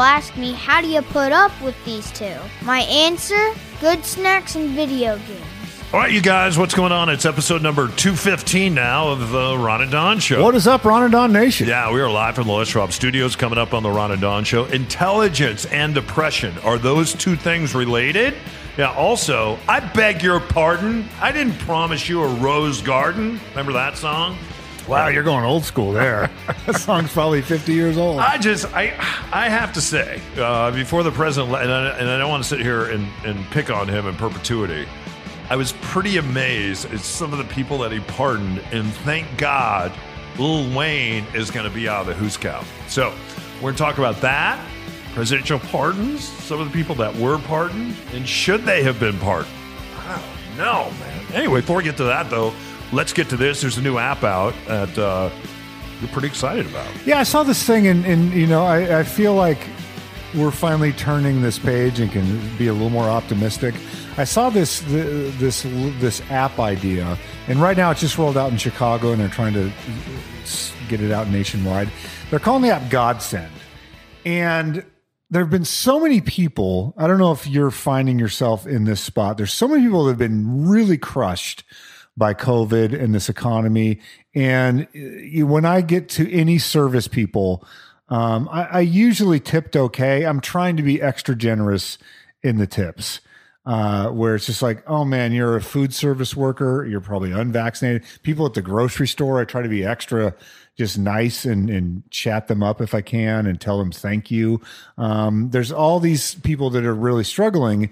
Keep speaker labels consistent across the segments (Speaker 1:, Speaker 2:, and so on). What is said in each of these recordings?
Speaker 1: ask me, how do you put up with these two? My answer good snacks and video games.
Speaker 2: All right, you guys, what's going on? It's episode number 215 now of the Ron and Don Show.
Speaker 3: What is up, Ron and Don Nation?
Speaker 2: Yeah, we are live from the Les Schwab Studios coming up on the Ron and Don Show. Intelligence and depression, are those two things related? Yeah, also, I beg your pardon. I didn't promise you a rose garden. Remember that song?
Speaker 3: Wow, you're going old school there. that song's probably 50 years old.
Speaker 2: I just, I, I have to say, uh, before the president, and I, and I don't want to sit here and, and pick on him in perpetuity. I was pretty amazed at some of the people that he pardoned, and thank God, Lil Wayne is going to be out of the Who's Cow. So we're going to talk about that, presidential pardons, some of the people that were pardoned, and should they have been pardoned? I don't know, man. Anyway, before we get to that, though, let's get to this. There's a new app out that uh, you're pretty excited about.
Speaker 3: yeah, I saw this thing, and, and you know, I, I feel like we're finally turning this page and can be a little more optimistic. I saw this this this app idea, and right now it's just rolled out in Chicago, and they're trying to get it out nationwide. They're calling the app Godsend, and there have been so many people. I don't know if you're finding yourself in this spot. There's so many people that have been really crushed by COVID and this economy. And uh, when I get to any service people, um, I, I usually tipped okay. I'm trying to be extra generous in the tips. Uh, where it's just like, oh man, you're a food service worker, you're probably unvaccinated. People at the grocery store, I try to be extra just nice and, and chat them up if I can and tell them thank you. Um, there's all these people that are really struggling.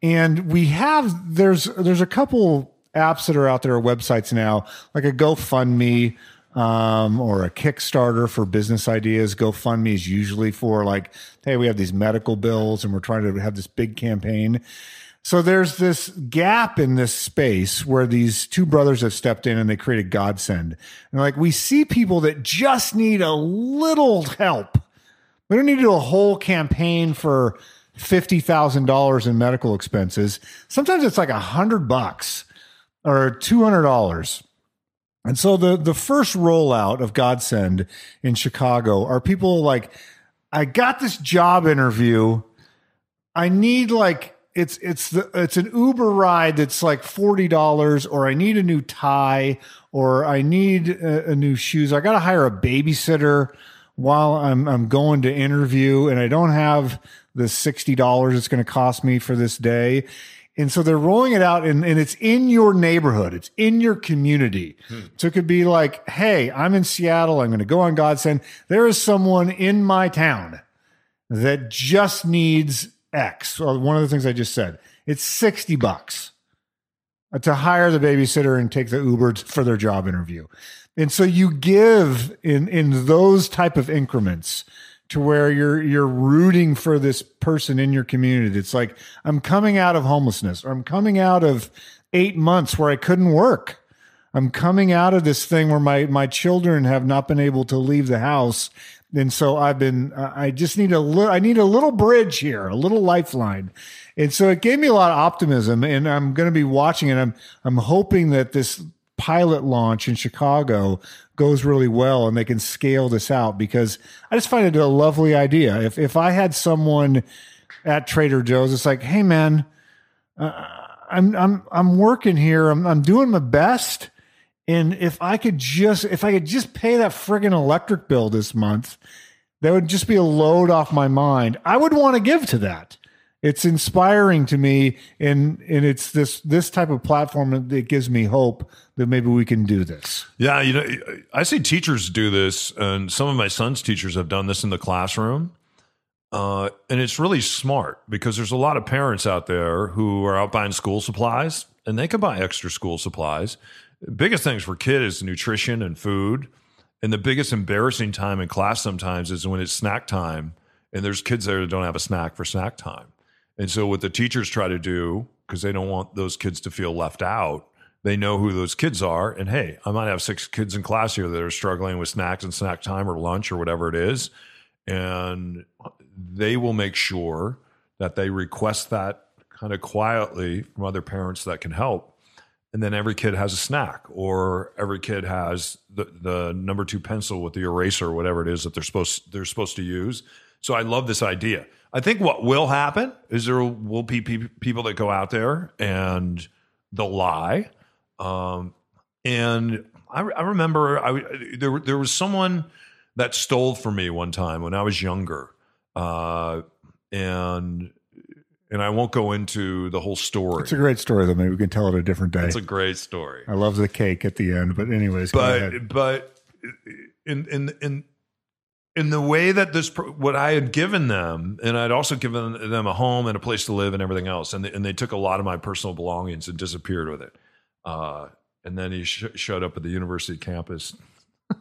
Speaker 3: And we have, there's, there's a couple apps that are out there, websites now, like a GoFundMe, um, or a Kickstarter for business ideas. GoFundMe is usually for like, hey, we have these medical bills and we're trying to have this big campaign. So there's this gap in this space where these two brothers have stepped in and they created Godsend. And like we see people that just need a little help. We don't need to do a whole campaign for fifty thousand dollars in medical expenses. Sometimes it's like a hundred bucks or two hundred dollars. And so the the first rollout of Godsend in Chicago are people like, I got this job interview. I need like it's it's the it's an Uber ride that's like forty dollars, or I need a new tie, or I need a, a new shoes. I got to hire a babysitter while I'm I'm going to interview, and I don't have the sixty dollars it's going to cost me for this day. And so they're rolling it out and, and it's in your neighborhood. It's in your community. Hmm. So it could be like, Hey, I'm in Seattle. I'm going to go on Godsend. There is someone in my town that just needs X. One of the things I just said, it's 60 bucks to hire the babysitter and take the Uber for their job interview. And so you give in, in those type of increments to where you're, you're rooting for this person in your community. It's like, I'm coming out of homelessness or I'm coming out of eight months where I couldn't work. I'm coming out of this thing where my my children have not been able to leave the house, and so I've been. I just need a little. I need a little bridge here, a little lifeline, and so it gave me a lot of optimism. And I'm going to be watching it. I'm I'm hoping that this pilot launch in Chicago goes really well and they can scale this out because I just find it a lovely idea. If if I had someone at Trader Joe's, it's like, hey man, uh, I'm I'm I'm working here. I'm I'm doing my best. And if I could just if I could just pay that friggin' electric bill this month, that would just be a load off my mind. I would want to give to that. It's inspiring to me and and it's this this type of platform that gives me hope that maybe we can do this.
Speaker 2: Yeah, you know, I see teachers do this, and some of my son's teachers have done this in the classroom. Uh, and it's really smart because there's a lot of parents out there who are out buying school supplies and they can buy extra school supplies. Biggest things for kid is nutrition and food. And the biggest embarrassing time in class sometimes is when it's snack time and there's kids there that don't have a snack for snack time. And so what the teachers try to do, because they don't want those kids to feel left out, they know who those kids are. And hey, I might have six kids in class here that are struggling with snacks and snack time or lunch or whatever it is. And they will make sure that they request that kind of quietly from other parents that can help. And then every kid has a snack, or every kid has the, the number two pencil with the eraser, or whatever it is that they're supposed they're supposed to use. So I love this idea. I think what will happen is there will be people that go out there and they'll lie. Um, and I, I remember I, there there was someone that stole from me one time when I was younger, uh, and and I won't go into the whole story.
Speaker 3: It's a great story, though. Maybe we can tell it a different day.
Speaker 2: It's a great story.
Speaker 3: I love the cake at the end, but anyways.
Speaker 2: But but in in in in the way that this what I had given them, and I'd also given them a home and a place to live and everything else, and they, and they took a lot of my personal belongings and disappeared with it. Uh, and then he sh- showed up at the university campus.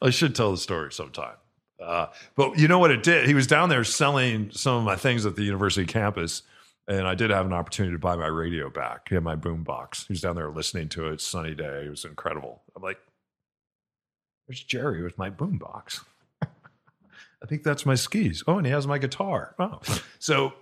Speaker 2: I should tell the story sometime. Uh, but you know what it did? He was down there selling some of my things at the university campus, and I did have an opportunity to buy my radio back. He had my boom box. He was down there listening to it. Sunny day. It was incredible. I'm like, "There's Jerry with my boom box." I think that's my skis. Oh, and he has my guitar. Oh, so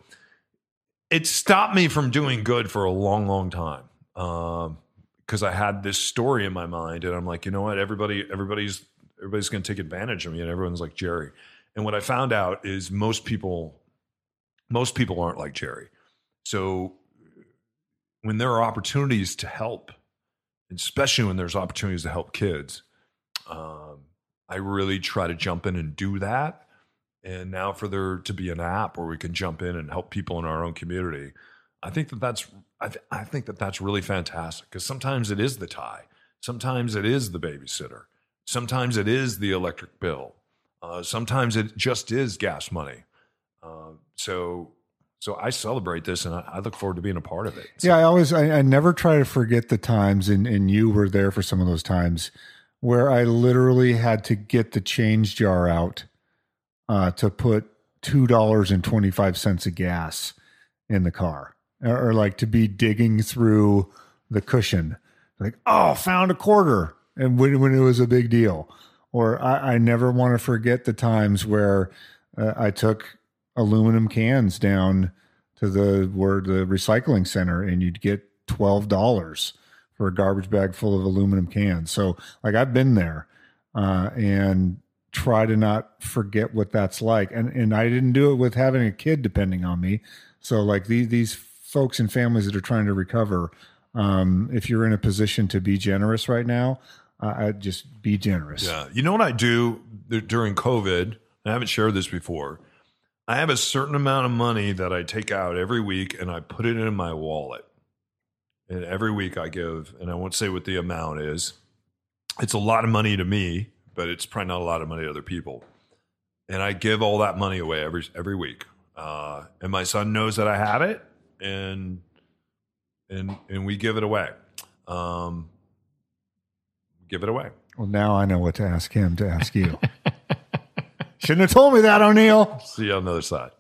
Speaker 2: it stopped me from doing good for a long, long time. Um, because I had this story in my mind, and I'm like, you know what? Everybody, everybody's, everybody's going to take advantage of me, and everyone's like Jerry. And what I found out is most people, most people aren't like Jerry. So when there are opportunities to help, especially when there's opportunities to help kids, um, I really try to jump in and do that. And now for there to be an app where we can jump in and help people in our own community, I think that that's I, th- I think that that's really fantastic because sometimes it is the tie, sometimes it is the babysitter, sometimes it is the electric bill, uh, sometimes it just is gas money. Uh, so so I celebrate this and I, look forward to being a part of it. So,
Speaker 3: yeah, I always I, I never try to forget the times, and and you were there for some of those times where I literally had to get the change jar out uh, to put two dollars and twenty five cents of gas in the car or, or like to be digging through the cushion, like, oh, found a quarter, and when, when it was a big deal. Or I, I never want to forget the times where uh, I took aluminum cans down to the where the recycling center, and you'd get twelve dollars for a garbage bag full of aluminum cans. So, like, I've been there, uh, and try to not forget what that's like. And and I didn't do it with having a kid depending on me. So, like these these folks and families that are trying to recover, um, if you're in a position to be generous right now, uh, I'd just be generous.
Speaker 2: Yeah. You know what I do during COVID? I haven't shared this before. I have a certain amount of money that I take out every week and I put it in my wallet. And every week I give, and I won't say what the amount is. It's a lot of money to me, but it's probably not a lot of money to other people. And I give all that money away every every week. Uh, and my son knows that I have it, and and and we give it away. Um, give it away.
Speaker 3: Well, now I know what to ask him to ask you. Shouldn't have told me that, O'Neill.
Speaker 2: See you on the other side.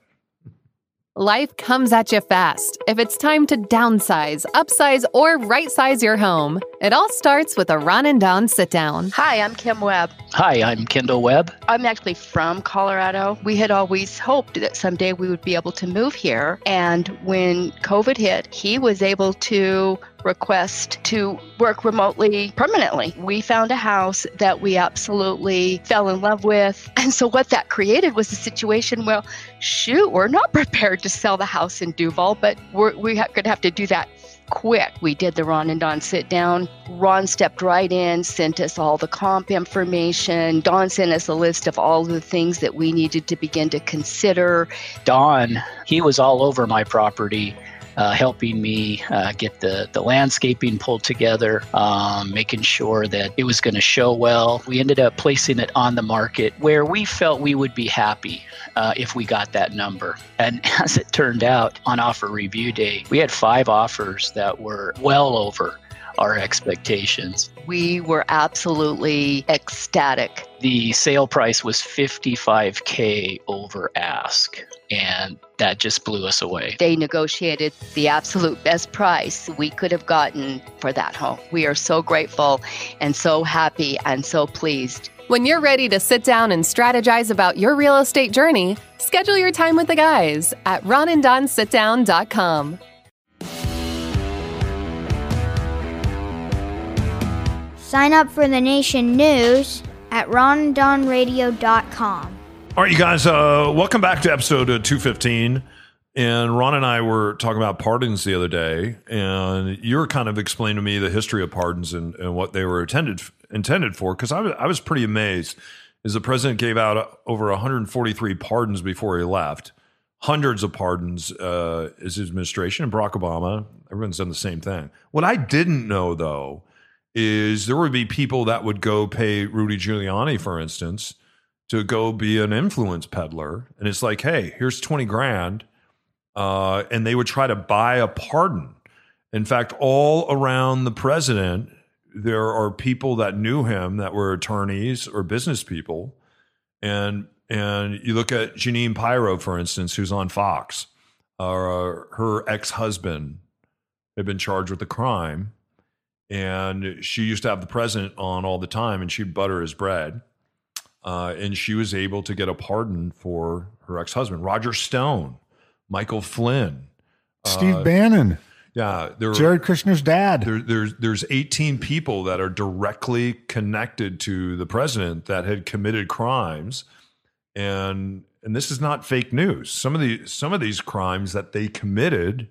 Speaker 4: Life comes at you fast. If it's time to downsize, upsize, or right size your home, it all starts with a Ron and Don sit down.
Speaker 5: Hi, I'm Kim Webb.
Speaker 6: Hi, I'm Kendall Webb.
Speaker 5: I'm actually from Colorado. We had always hoped that someday we would be able to move here. And when COVID hit, he was able to request to work remotely permanently. We found a house that we absolutely fell in love with. And so, what that created was a situation well, shoot, we're not prepared to sell the house in Duvall, but we're, we're going to have to do that quick. We did the Ron and Don sit down. Ron stepped right in, sent us all the comp information. Don sent us a list of all the things that we needed to begin to consider.
Speaker 6: Don, he was all over my property. Uh, helping me uh, get the, the landscaping pulled together, um, making sure that it was going to show well. We ended up placing it on the market where we felt we would be happy uh, if we got that number. And as it turned out, on offer review day, we had five offers that were well over our expectations.
Speaker 5: We were absolutely ecstatic.
Speaker 6: The sale price was 55K over ask, and that just blew us away.
Speaker 5: They negotiated the absolute best price we could have gotten for that home. We are so grateful and so happy and so pleased.
Speaker 4: When you're ready to sit down and strategize about your real estate journey, schedule your time with the guys at ronanddonsitdown.com.
Speaker 1: Sign up for the Nation News at ronanddonradio.com.
Speaker 2: All right, you guys, uh, welcome back to episode uh, 215. And Ron and I were talking about pardons the other day, and you were kind of explaining to me the history of pardons and, and what they were intended intended for. Because I was, I was pretty amazed, as the president gave out over 143 pardons before he left, hundreds of pardons uh, his administration, and Barack Obama, everyone's done the same thing. What I didn't know, though, is there would be people that would go pay Rudy Giuliani, for instance, to go be an influence peddler, and it's like, hey, here's 20 grand uh, and they would try to buy a pardon. In fact, all around the president, there are people that knew him that were attorneys or business people, and and you look at Jeanine Pirro, for instance, who's on Fox, uh, her ex husband had been charged with a crime, and she used to have the president on all the time, and she'd butter his bread. Uh, and she was able to get a pardon for her ex husband, Roger Stone Michael Flynn,
Speaker 3: Steve uh, Bannon.
Speaker 2: Yeah, there
Speaker 3: Jared Kushner's dad.
Speaker 2: There, there's there's 18 people that are directly connected to the president that had committed crimes, and and this is not fake news. Some of the some of these crimes that they committed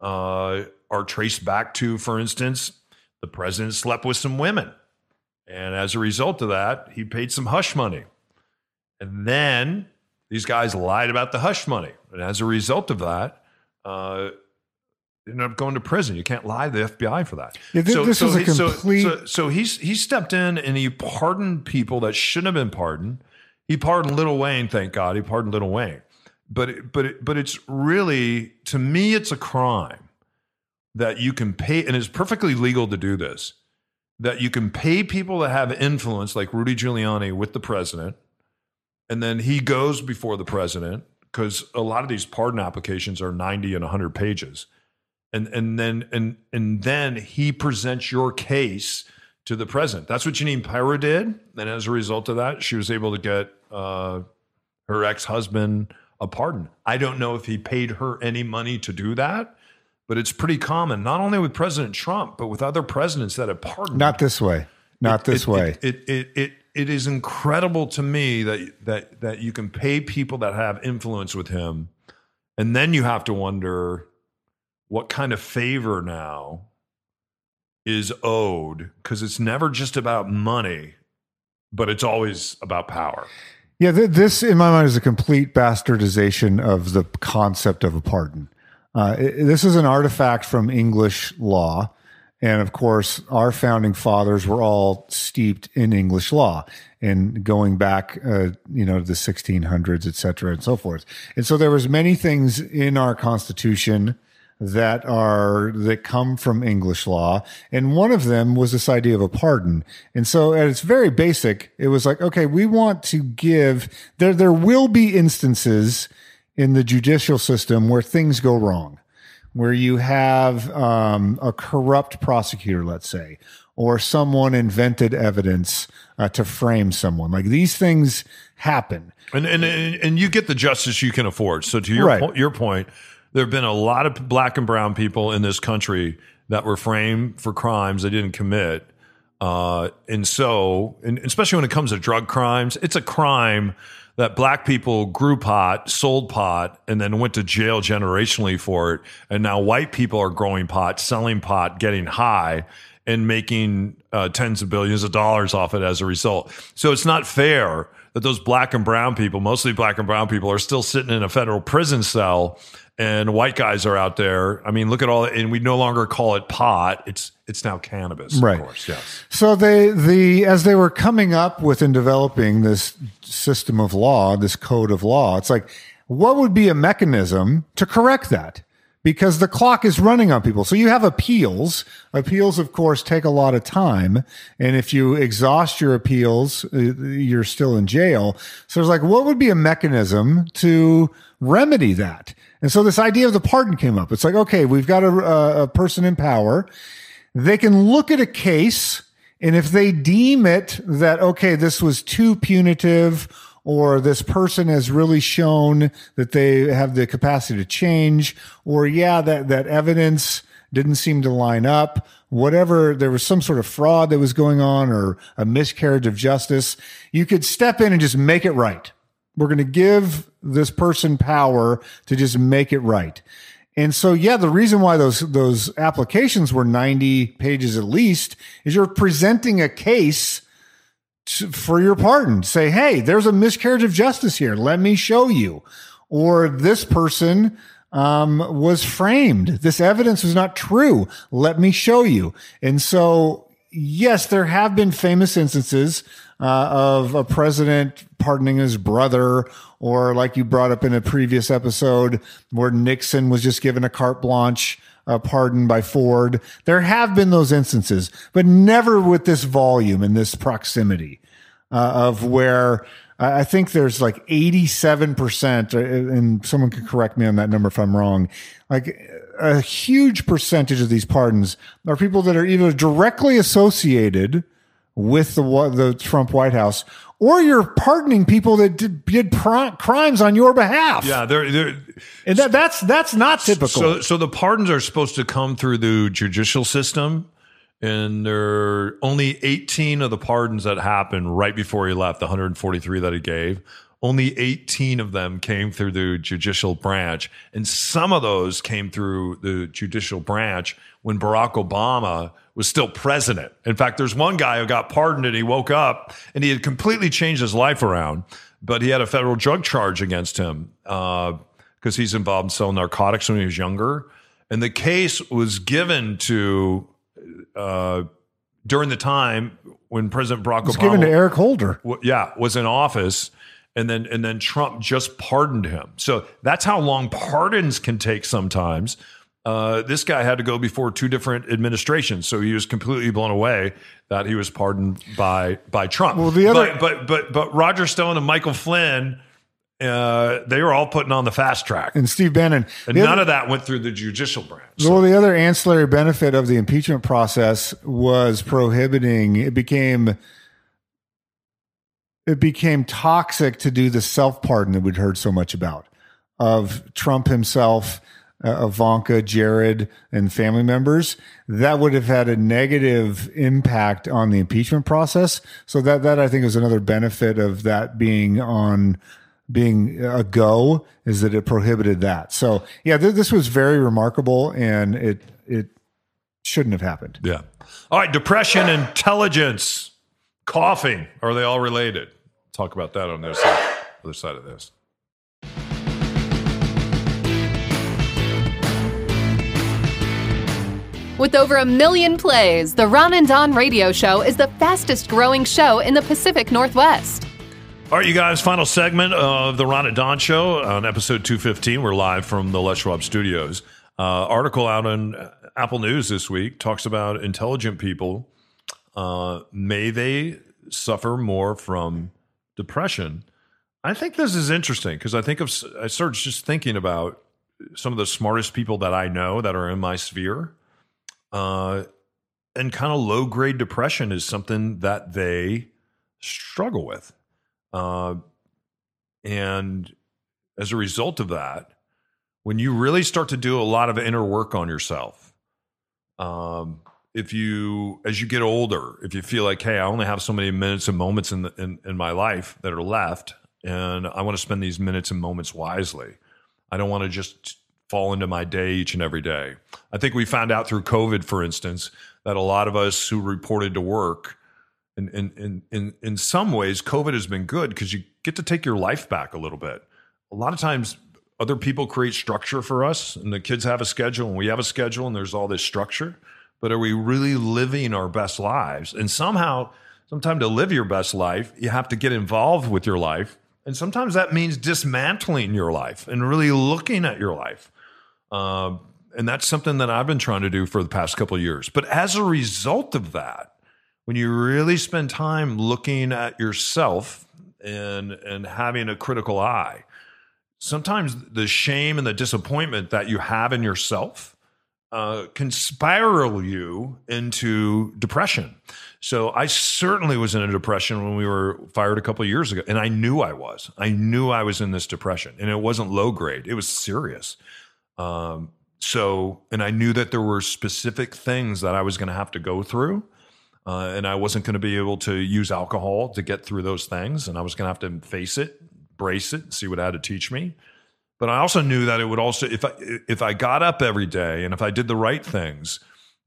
Speaker 2: uh, are traced back to, for instance, the president slept with some women, and as a result of that, he paid some hush money, and then these guys lied about the hush money. And as a result of that, uh, ended up going to prison. You can't lie to the FBI for that.
Speaker 3: Yeah, th-
Speaker 2: so,
Speaker 3: this
Speaker 2: so
Speaker 3: is a
Speaker 2: he,
Speaker 3: complete.
Speaker 2: So, so, so he's he stepped in and he pardoned people that shouldn't have been pardoned. He pardoned Little Wayne, thank God. He pardoned Little Wayne. But but but it's really to me, it's a crime that you can pay, and it's perfectly legal to do this. That you can pay people that have influence, like Rudy Giuliani, with the president and then he goes before the president because a lot of these pardon applications are 90 and 100 pages and and then and and then he presents your case to the president that's what Jeanine Pirro did and as a result of that she was able to get uh, her ex-husband a pardon i don't know if he paid her any money to do that but it's pretty common not only with president trump but with other presidents that have pardoned
Speaker 3: Not this way. Not this
Speaker 2: it,
Speaker 3: way.
Speaker 2: It, it it it it is incredible to me that that that you can pay people that have influence with him, and then you have to wonder what kind of favor now is owed because it's never just about money, but it's always about power.
Speaker 3: Yeah, th- this in my mind is a complete bastardization of the concept of a pardon. Uh, this is an artifact from English law. And of course, our founding fathers were all steeped in English law and going back, uh, you know, the 1600s, et cetera, and so forth. And so there was many things in our constitution that are that come from English law, and one of them was this idea of a pardon. And so, at its very basic, it was like, okay, we want to give there. There will be instances in the judicial system where things go wrong, where you have um, a corrupt prosecutor, let's say, or someone invented evidence uh, to frame someone. Like these things happen.
Speaker 2: And, and and you get the justice you can afford. So to your
Speaker 3: Right.
Speaker 2: po- your point, there have been a lot of black and brown people in this country that were framed for crimes they didn't commit. Uh, and so, and especially when it comes to drug crimes, it's a crime that black people grew pot, sold pot, and then went to jail generationally for it. And now white people are growing pot, selling pot, getting high, and making uh, tens of billions of dollars off it as a result. So it's not fair that those black and brown people, mostly black and brown people, are still sitting in a federal prison cell, and white guys are out there. I mean, look at all, and we no longer call it pot; it's it's now cannabis,
Speaker 3: Right.
Speaker 2: Of course, yes.
Speaker 3: So they the as they were coming up with and developing this system of law, this code of law, it's like what would be a mechanism to correct that? because the clock is running on people. So you have appeals. Appeals, of course, take a lot of time. And if you exhaust your appeals, uh, you're still in jail. So it's like, what would be a mechanism to remedy that? And so this idea of the pardon came up. It's like, okay, we've got a, a person in power. They can look at a case. And if they deem it that, okay, this was too punitive or this person has really shown that they have the capacity to change, or yeah, that, that evidence didn't seem to line up, whatever, there was some sort of fraud that was going on or a miscarriage of justice, you could step in and just make it right. We're going to give this person power to just make it right. And so, yeah, the reason why those, those applications were 90 pages at least is you're presenting a case for your pardon. Say, hey, there's a miscarriage of justice here. Let me show you. Or this person um, was framed. This evidence was not true. Let me show you. And so, yes, there have been famous instances uh, of a president pardoning his brother, or like you brought up in a previous episode, where Nixon was just given a carte blanche uh, pardon by Ford. There have been those instances, but never with this volume and this proximity uh, of where I think there's like 87%, uh, and someone can correct me on that number if I'm wrong. Like a huge percentage of these pardons are people that are either directly associated with the the Trump White House, or you're pardoning people that did, did pr- crimes on your behalf.
Speaker 2: Yeah, they're, they're
Speaker 3: and that, that's that's not typical.
Speaker 2: So, so the pardons are supposed to come through the judicial system, and there are only 18 of the pardons that happened right before he left, the 143 that he gave. Only 18 of them came through the judicial branch, and some of those came through the judicial branch when Barack Obama was still president. In fact, there's one guy who got pardoned and he woke up and he had completely changed his life around, but he had a federal drug charge against him because uh, he's involved in selling narcotics when he was younger. And the case was given to uh, during the time when President Barack Obama
Speaker 3: given to Eric Holder.
Speaker 2: w- yeah, was in office, and then and then Trump just pardoned him. So that's how long pardons can take sometimes. Uh, this guy had to go before two different administrations, so he was completely blown away that he was pardoned by by Trump.
Speaker 3: Well, the other-
Speaker 2: but but but, but Roger Stone and Michael Flynn, uh, they were all putting on the fast track, and,
Speaker 3: And Steve Bannon. The
Speaker 2: none
Speaker 3: other-
Speaker 2: of that went through the judicial branch.
Speaker 3: Well, the other ancillary benefit of the impeachment process was prohibiting. It became it became toxic to do the self pardon that we'd heard so much about of Trump himself, uh, Ivanka, Jared, and family members. That would have had a negative impact on the impeachment process. So that that I think is another benefit of that being on being a go is that it prohibited that. So yeah, th- this was very remarkable, and it it shouldn't have happened.
Speaker 2: Yeah. All right. Depression, intelligence, coughing. Are they all related? Talk about that on the other side, other side of this.
Speaker 4: With over a million plays, the Ron and Don radio show is the fastest growing show in the Pacific Northwest.
Speaker 2: All right, you guys, final segment of the Ron and Don Show on episode 215. We're live from the Les Schwab studios. Uh, article out on Apple News this week talks about intelligent people. Uh, may they suffer more from depression? I think this is interesting because I think of I started just thinking about some of the smartest people that I know that are in my sphere. Uh, and kind of low grade depression is something that they struggle with. Uh, and as a result of that, when you really start to do a lot of inner work on yourself, um, if you, as you get older, if you feel like, hey, I only have so many minutes and moments in, the, in, in my life that are left, and I want to spend these minutes and moments wisely, I don't want to just fall into my day each and every day. I think we found out through COVID, for instance, that a lot of us who reported to work in in in in, some ways covid has been good because you get to take your life back a little bit. A lot of times other people create structure for us and the kids have a schedule and we have a schedule and there's all this structure. But are we really living our best lives? And somehow sometimes to live your best life you have to get involved with your life. And sometimes that means dismantling your life and really looking at your life. Um, and that's something that I've been trying to do for the past couple years. But as a result of that, when you really spend time looking at yourself and and having a critical eye, sometimes the shame and the disappointment that you have in yourself uh, can spiral you into depression. So I certainly was in a depression when we were fired a couple years ago, and I knew I was. I knew I was in this depression, and it wasn't low grade; it was serious. Um, so, and I knew that there were specific things that I was going to have to go through. Uh, and I wasn't going to be able to use alcohol to get through those things. And I was going to have to face it, brace it, see what it had to teach me. But I also knew that it would also, if I if I got up every day and if I did the right things,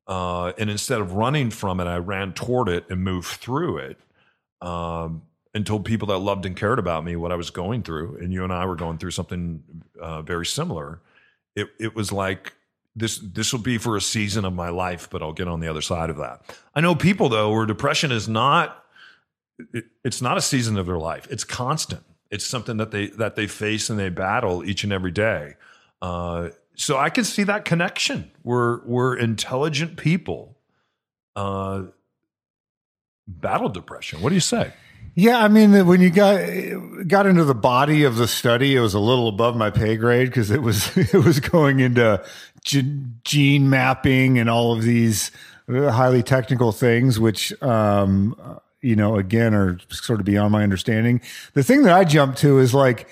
Speaker 2: uh, and instead of running from it, I ran toward it and moved through it, um, and told people that loved and cared about me what I was going through. And you and I were going through something uh, very similar. It it was like this this will be for a season of my life, but I'll get on the other side of that. I know people though where depression is not it, it's not a season of their life. It's constant. It's something that they that they face and they battle each and every day. Uh, so I can see that connection. We're we're intelligent people. Uh, battle depression. What do you say?
Speaker 3: Yeah, I mean, when you got got into the body of the study, it was a little above my pay grade because it was it was going into ge- gene mapping and all of these uh, highly technical things, which um, you know, again, are sort of beyond my understanding. The thing that I jump to is like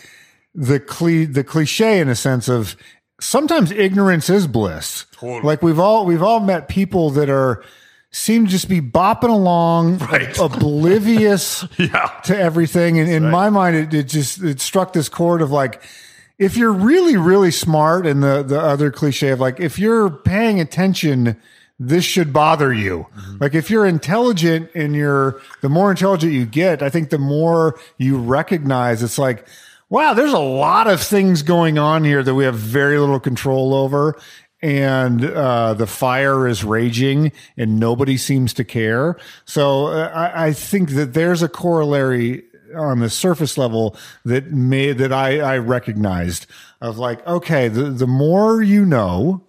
Speaker 3: the cli- the cliche in a sense of sometimes ignorance is bliss.
Speaker 2: Totally.
Speaker 3: Like we've all we've all met people that are seem to just be bopping along,
Speaker 2: Right.
Speaker 3: oblivious
Speaker 2: Yeah.
Speaker 3: to everything. And in my mind, it, it just it struck this chord of like, if you're really, really smart, and the the other cliche of like, if you're paying attention, this should bother you. Mm-hmm. Like if you're intelligent and you're the more intelligent you get, I think the more you recognize it's like, wow, there's a lot of things going on here that we have very little control over. And uh, the fire is raging, and nobody seems to care. So uh, I, I think that there's a corollary on the surface level that may that I, I recognized of like, okay, the the more you know,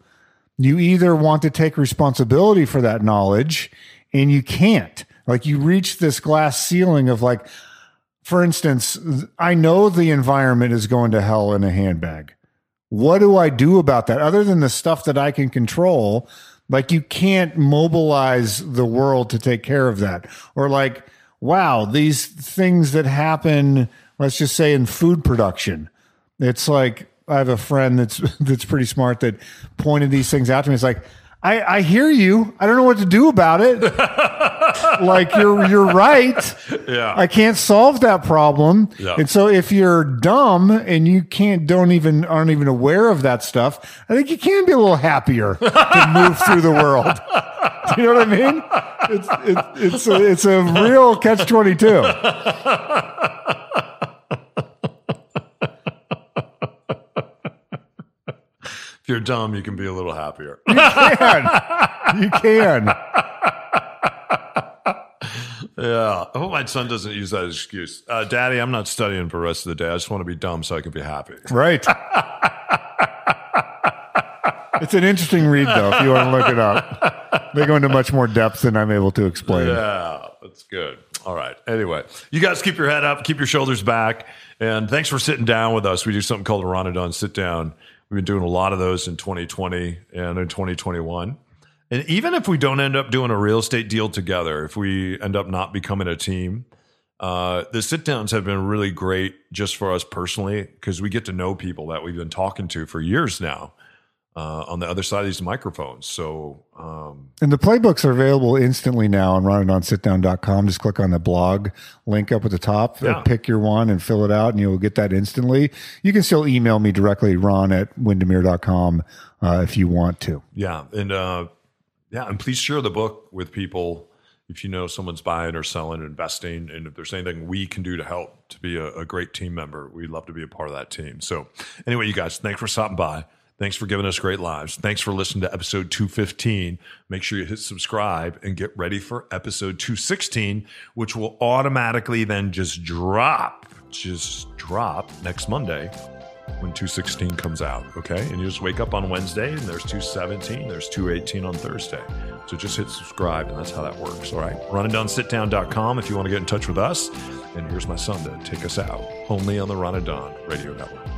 Speaker 3: you either want to take responsibility for that knowledge and you can't. Like you reach this glass ceiling of like, for instance, I know the environment is going to hell in a handbag. What do I do about that other than the stuff that I can control? Like you can't mobilize the world to take care of that. Or like, wow, these things that happen, let's just say in food production. It's like I have a friend that's that's pretty smart that pointed these things out to me. It's like, I, I hear you. I don't know what to do about it. like you're you're right.
Speaker 2: Yeah.
Speaker 3: I can't solve that problem.
Speaker 2: Yeah.
Speaker 3: And so if you're dumb and you can't don't even aren't even aware of that stuff, I think you can be a little happier to move through the world. Do you know what I mean? It's it's it's a, it's a real catch twenty two.
Speaker 2: you're dumb, you can be a little happier.
Speaker 3: You can you can?
Speaker 2: Yeah. I hope my son doesn't use that as excuse. Uh, Daddy, I'm not studying for the rest of the day. I just want to be dumb so I can be happy.
Speaker 3: Right. it's an interesting read, though, if you want to look it up. They go into much more depth than I'm able to explain.
Speaker 2: Yeah, that's good. All right. Anyway, you guys keep your head up, keep your shoulders back, and thanks for sitting down with us. We do something called a Ron and Don sit down. We've been doing a lot of those in 2020 and in 2021. And even if we don't end up doing a real estate deal together, if we end up not becoming a team, uh, the sit downs have been really great just for us personally because we get to know people that we've been talking to for years now uh, on the other side of these microphones. So, um,
Speaker 3: And the playbooks are available instantly now on ronandsitdown.com. Just click on the blog link up at the top,
Speaker 2: Yeah.
Speaker 3: pick your one and fill it out, and you'll get that instantly. You can still email me directly, ron at windermere.com, uh, if you want to.
Speaker 2: Yeah, and uh, yeah, and please share the book with people if you know someone's buying or selling, investing, and if there's anything we can do to help to be a, a great team member, we'd love to be a part of that team. So, anyway, you guys, thanks for stopping by. Thanks for giving us great lives. Thanks for listening to episode 215. Make sure you hit subscribe and get ready for episode 216, which will automatically then just drop, just drop next Monday. when 216 comes out, okay? And you just wake up on Wednesday and there's 217, there's 218 on Thursday. So just hit subscribe and that's how that works, all right? ronanddonsitdown.com if you want to get in touch with us. And here's my son to take us out, only on the Ron and Don Radio Network.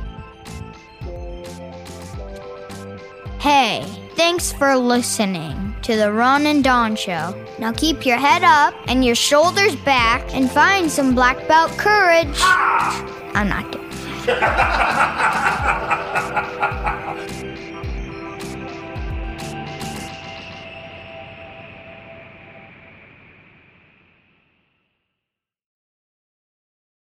Speaker 1: Hey, thanks for listening to the Ron and Don Show. Now keep your head up and your shoulders back and find some black belt courage. Ah! I'm not kidding.